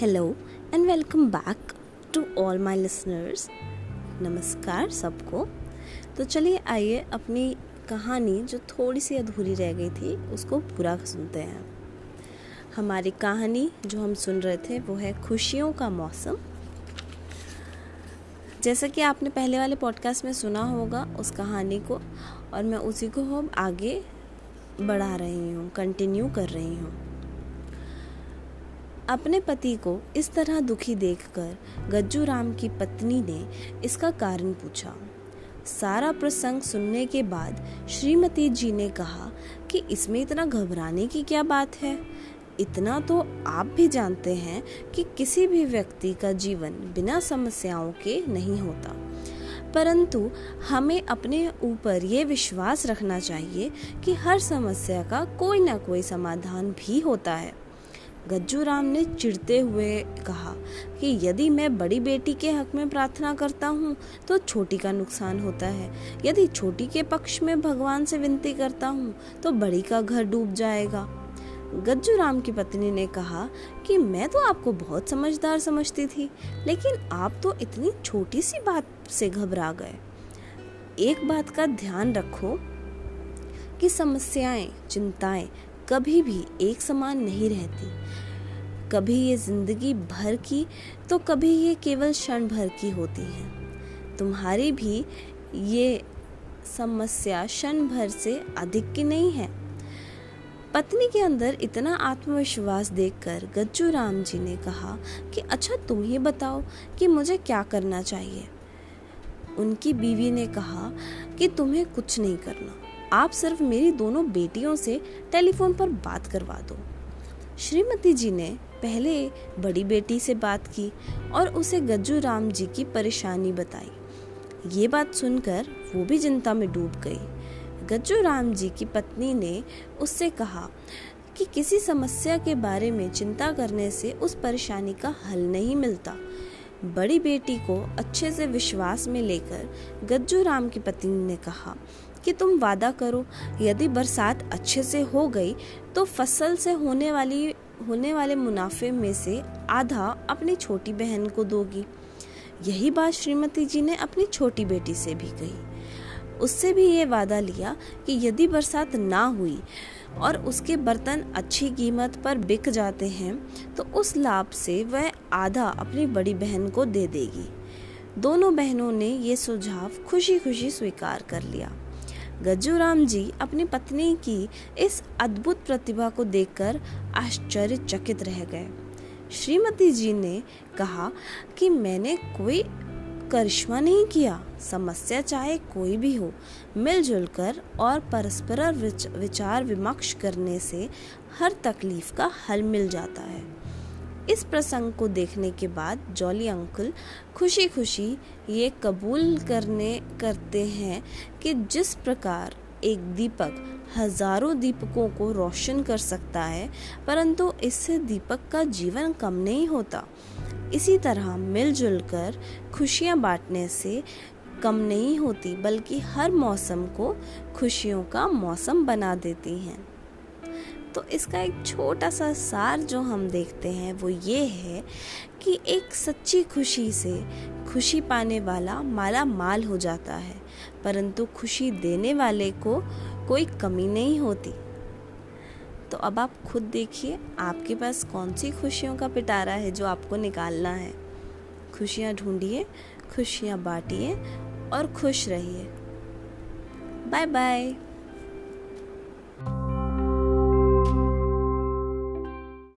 Hello and welcome back to all my listeners नमस्कार सबको। तो चलिए आइए अपनी कहानी जो थोड़ी सी अधूरी रह गई थी, उसको पूरा सुनते हैं। हमारी कहानी जो हम सुन रहे थे, वो है खुशियों का मौसम। जैसा कि आपने पहले वाले पॉडकास्ट में सुना होगा उस कहानी को, और मैं उसी को अब आगे बढ़ा रही हूँ कंटिन्यू कर रही हूँ। अपने पति को इस तरह दुखी देखकर गज्जू राम की पत्नी ने इसका कारण पूछा। सारा प्रसंग सुनने के बाद श्रीमती जी ने कहा कि इसमें इतना घबराने की क्या बात है? इतना तो आप भी जानते हैं कि किसी भी व्यक्ति का जीवन बिना समस्याओं के नहीं होता। परंतु हमें अपने ऊपर ये विश्वास रखना चाहिए कि हर समस्या का कोई ना कोई समाधान भी होता है। गज्जू राम ने चिढ़ते हुए कहा कि यदि मैं बड़ी बेटी के हक में प्रार्थना करता हूँ तो छोटी का नुकसान होता है। यदि छोटी के पक्ष में भगवान से विनती करता हूँ तो बड़ी का घर डूब जाएगा। गज्जू राम की पत्नी ने कहा कि मैं तो आपको बहुत समझदार समझती थी, लेकिन आप तो इतनी छोटी सी बात से घबरा गए। एक बात का ध्यान रखो कि समस्याएँ, चिंताएँ कभी भी एक समान नहीं रहती। कभी ये ज़िंदगी भर की तो कभी ये केवल क्षण भर की होती है। तुम्हारी भी ये समस्या क्षण भर से अधिक की नहीं है। पत्नी के अंदर इतना आत्मविश्वास देखकर गज्जू राम जी ने कहा कि अच्छा तुम ही बताओ कि मुझे क्या करना चाहिए? उनकी बीवी ने कहा कि, तुम्हें कुछ नहीं करना। आप सिर्फ़ मेरी दोनों बेटियों से टेलीफोन पर बात करवा दो। श्रीमती जी ने पहले बड़ी बेटी से बात की और उसे गज्जू राम जी की परेशानी बताई। ये बात सुनकर वो भी चिंता में डूब गई। गज्जू राम जी की पत्नी ने उससे कहा कि किसी समस्या के बारे में चिंता करने से उस परेशानी का हल नहीं मिलता। बड़ी बेटी को अच्छे से विश्वास में लेकर गज्जू राम की पत्नी ने कहा कि तुम वादा करो, यदि बरसात अच्छे से हो गई तो फ़सल से होने वाली, होने वाले मुनाफे में से आधा अपनी छोटी बहन को दोगी। यही बात श्रीमती जी ने अपनी छोटी बेटी से भी कही। उससे भी ये वादा लिया कि यदि बरसात ना हुई और उसके बर्तन अच्छी कीमत पर बिक जाते हैं तो उस लाभ से वह आधा अपनी बड़ी बहन को दे देगी। दोनों बहनों ने ये सुझाव खुशी खुशी स्वीकार कर लिया। गज्जूराम जी अपनी पत्नी की इस अद्भुत प्रतिभा को देखकर आश्चर्यचकित रह गए। श्रीमती जी ने कहा कि मैंने कोई करिश्मा नहीं किया, समस्या चाहे कोई भी हो मिलजुल कर और परस्पर विचार विमर्श करने से हर तकलीफ़ का हल मिल जाता है। इस प्रसंग को देखने के बाद जॉली अंकल खुशी खुशी ये कबूल करने, करते हैं कि जिस प्रकार एक दीपक हज़ारों दीपकों को रोशन कर सकता है, परंतु इससे दीपक का जीवन कम नहीं होता। इसी तरह मिलजुल कर खुशियाँ बांटने से कम नहीं होती, बल्कि हर मौसम को खुशियों का मौसम बना देती हैं। तो इसका एक छोटा सा सार जो हम देखते हैं, वो ये है कि एक सच्ची खुशी से खुशी पाने वाला माला माल हो जाता है, परंतु खुशी देने वाले को कोई कमी नहीं होती। तो अब आप खुद देखिए, आपके पास कौन सी खुशियों का पिटारा है जो आपको निकालना है। खुशियाँ ढूंढिए, खुशियाँ बांटिए और खुश रहिए। Bye bye